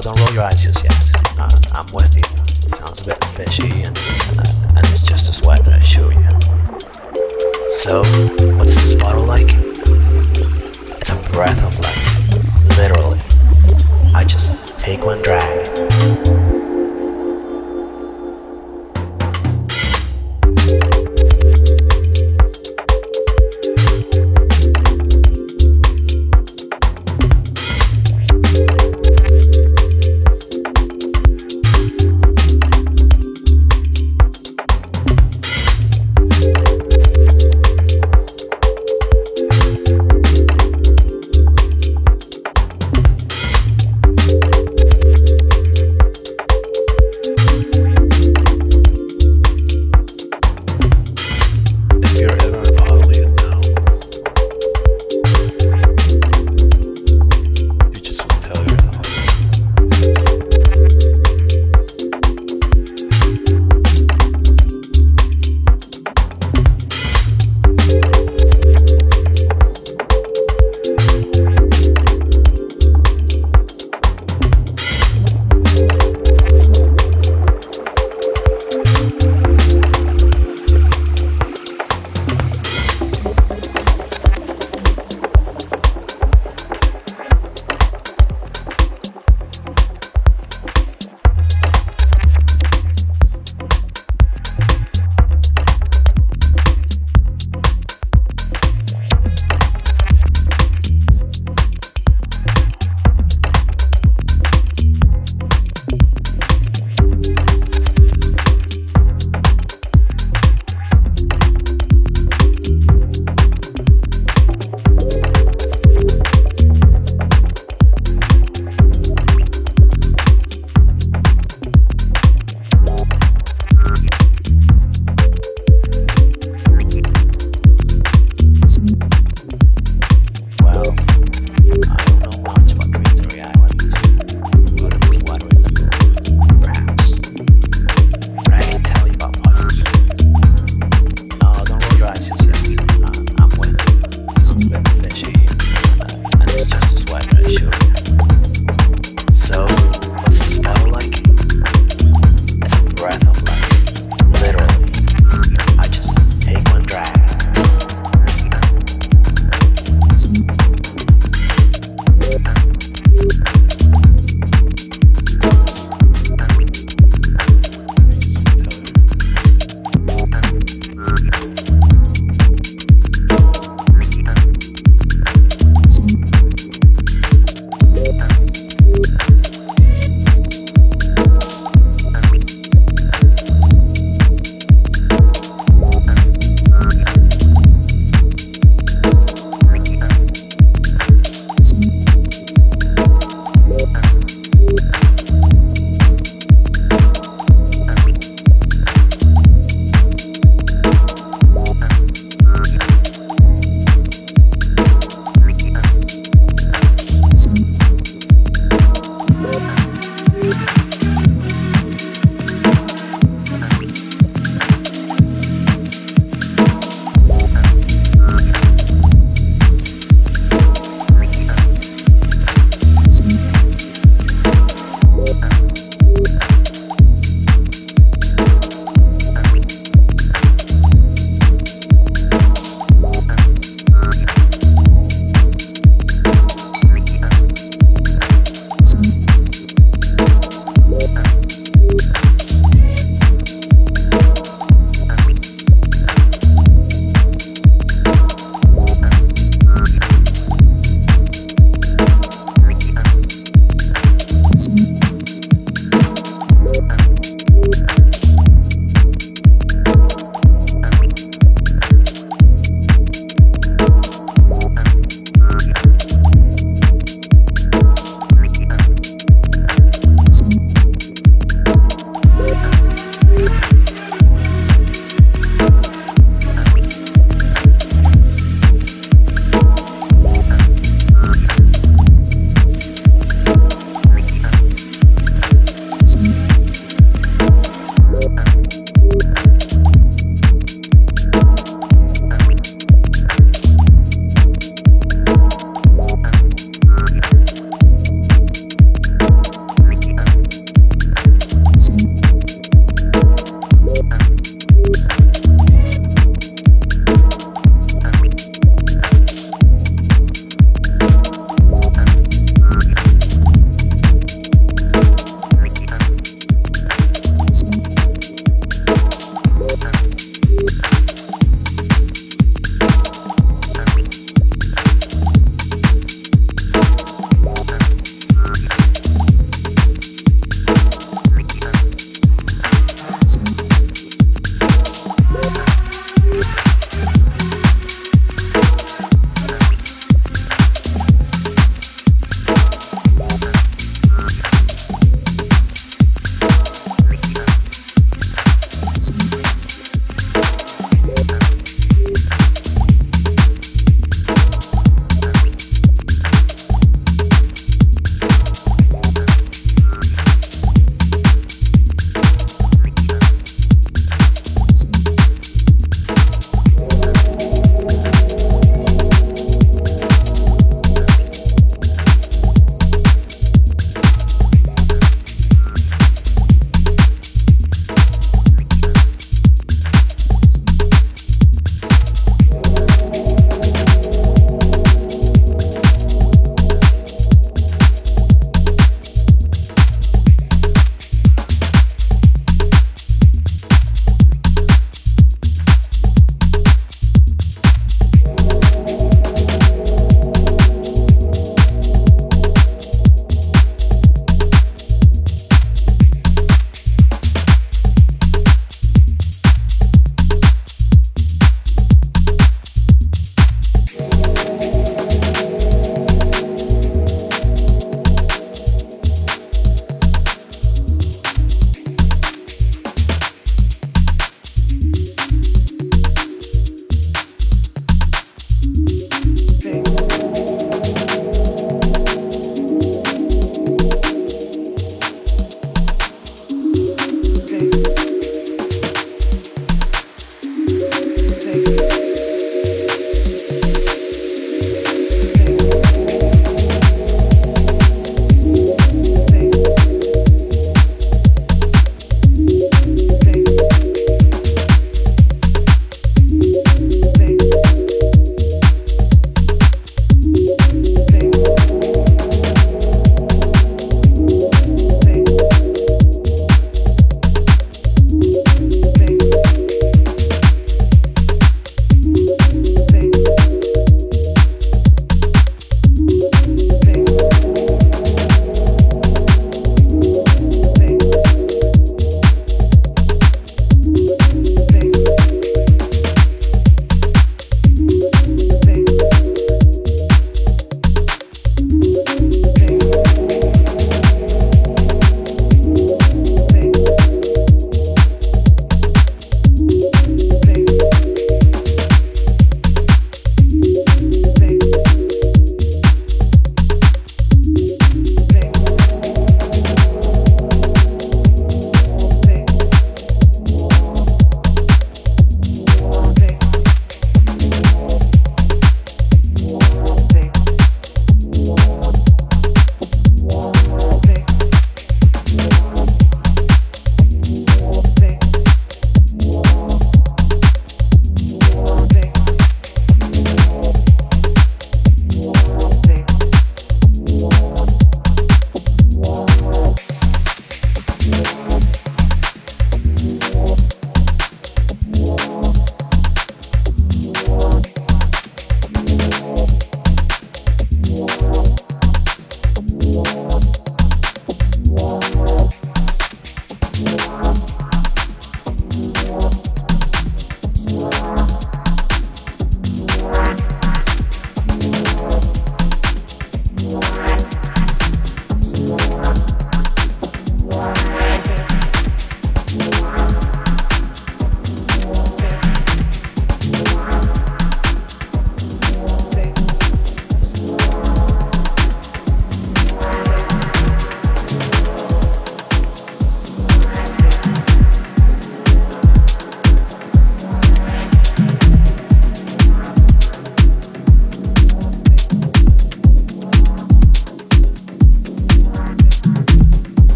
don't roll your eyes just yet. Uh, I'm with you. Sounds a bit fishy, and, uh, and it's just a sweat, that I assure you. So, what's this bottle like? It's a breath of life. Literally. I just take one drag.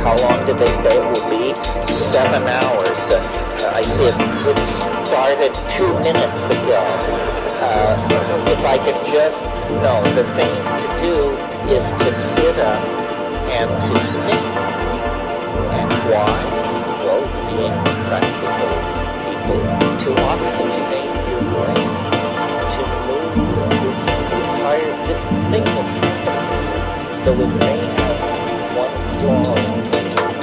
How long did they say it would be? Seven hours. Uh, I see it, started two minutes ago. Uh, if I could just, no, the thing to do is to sit up and to sing. And why? Well, being practical people, to oxygenate your brain, to move this entire, this thing of though it may have one wall.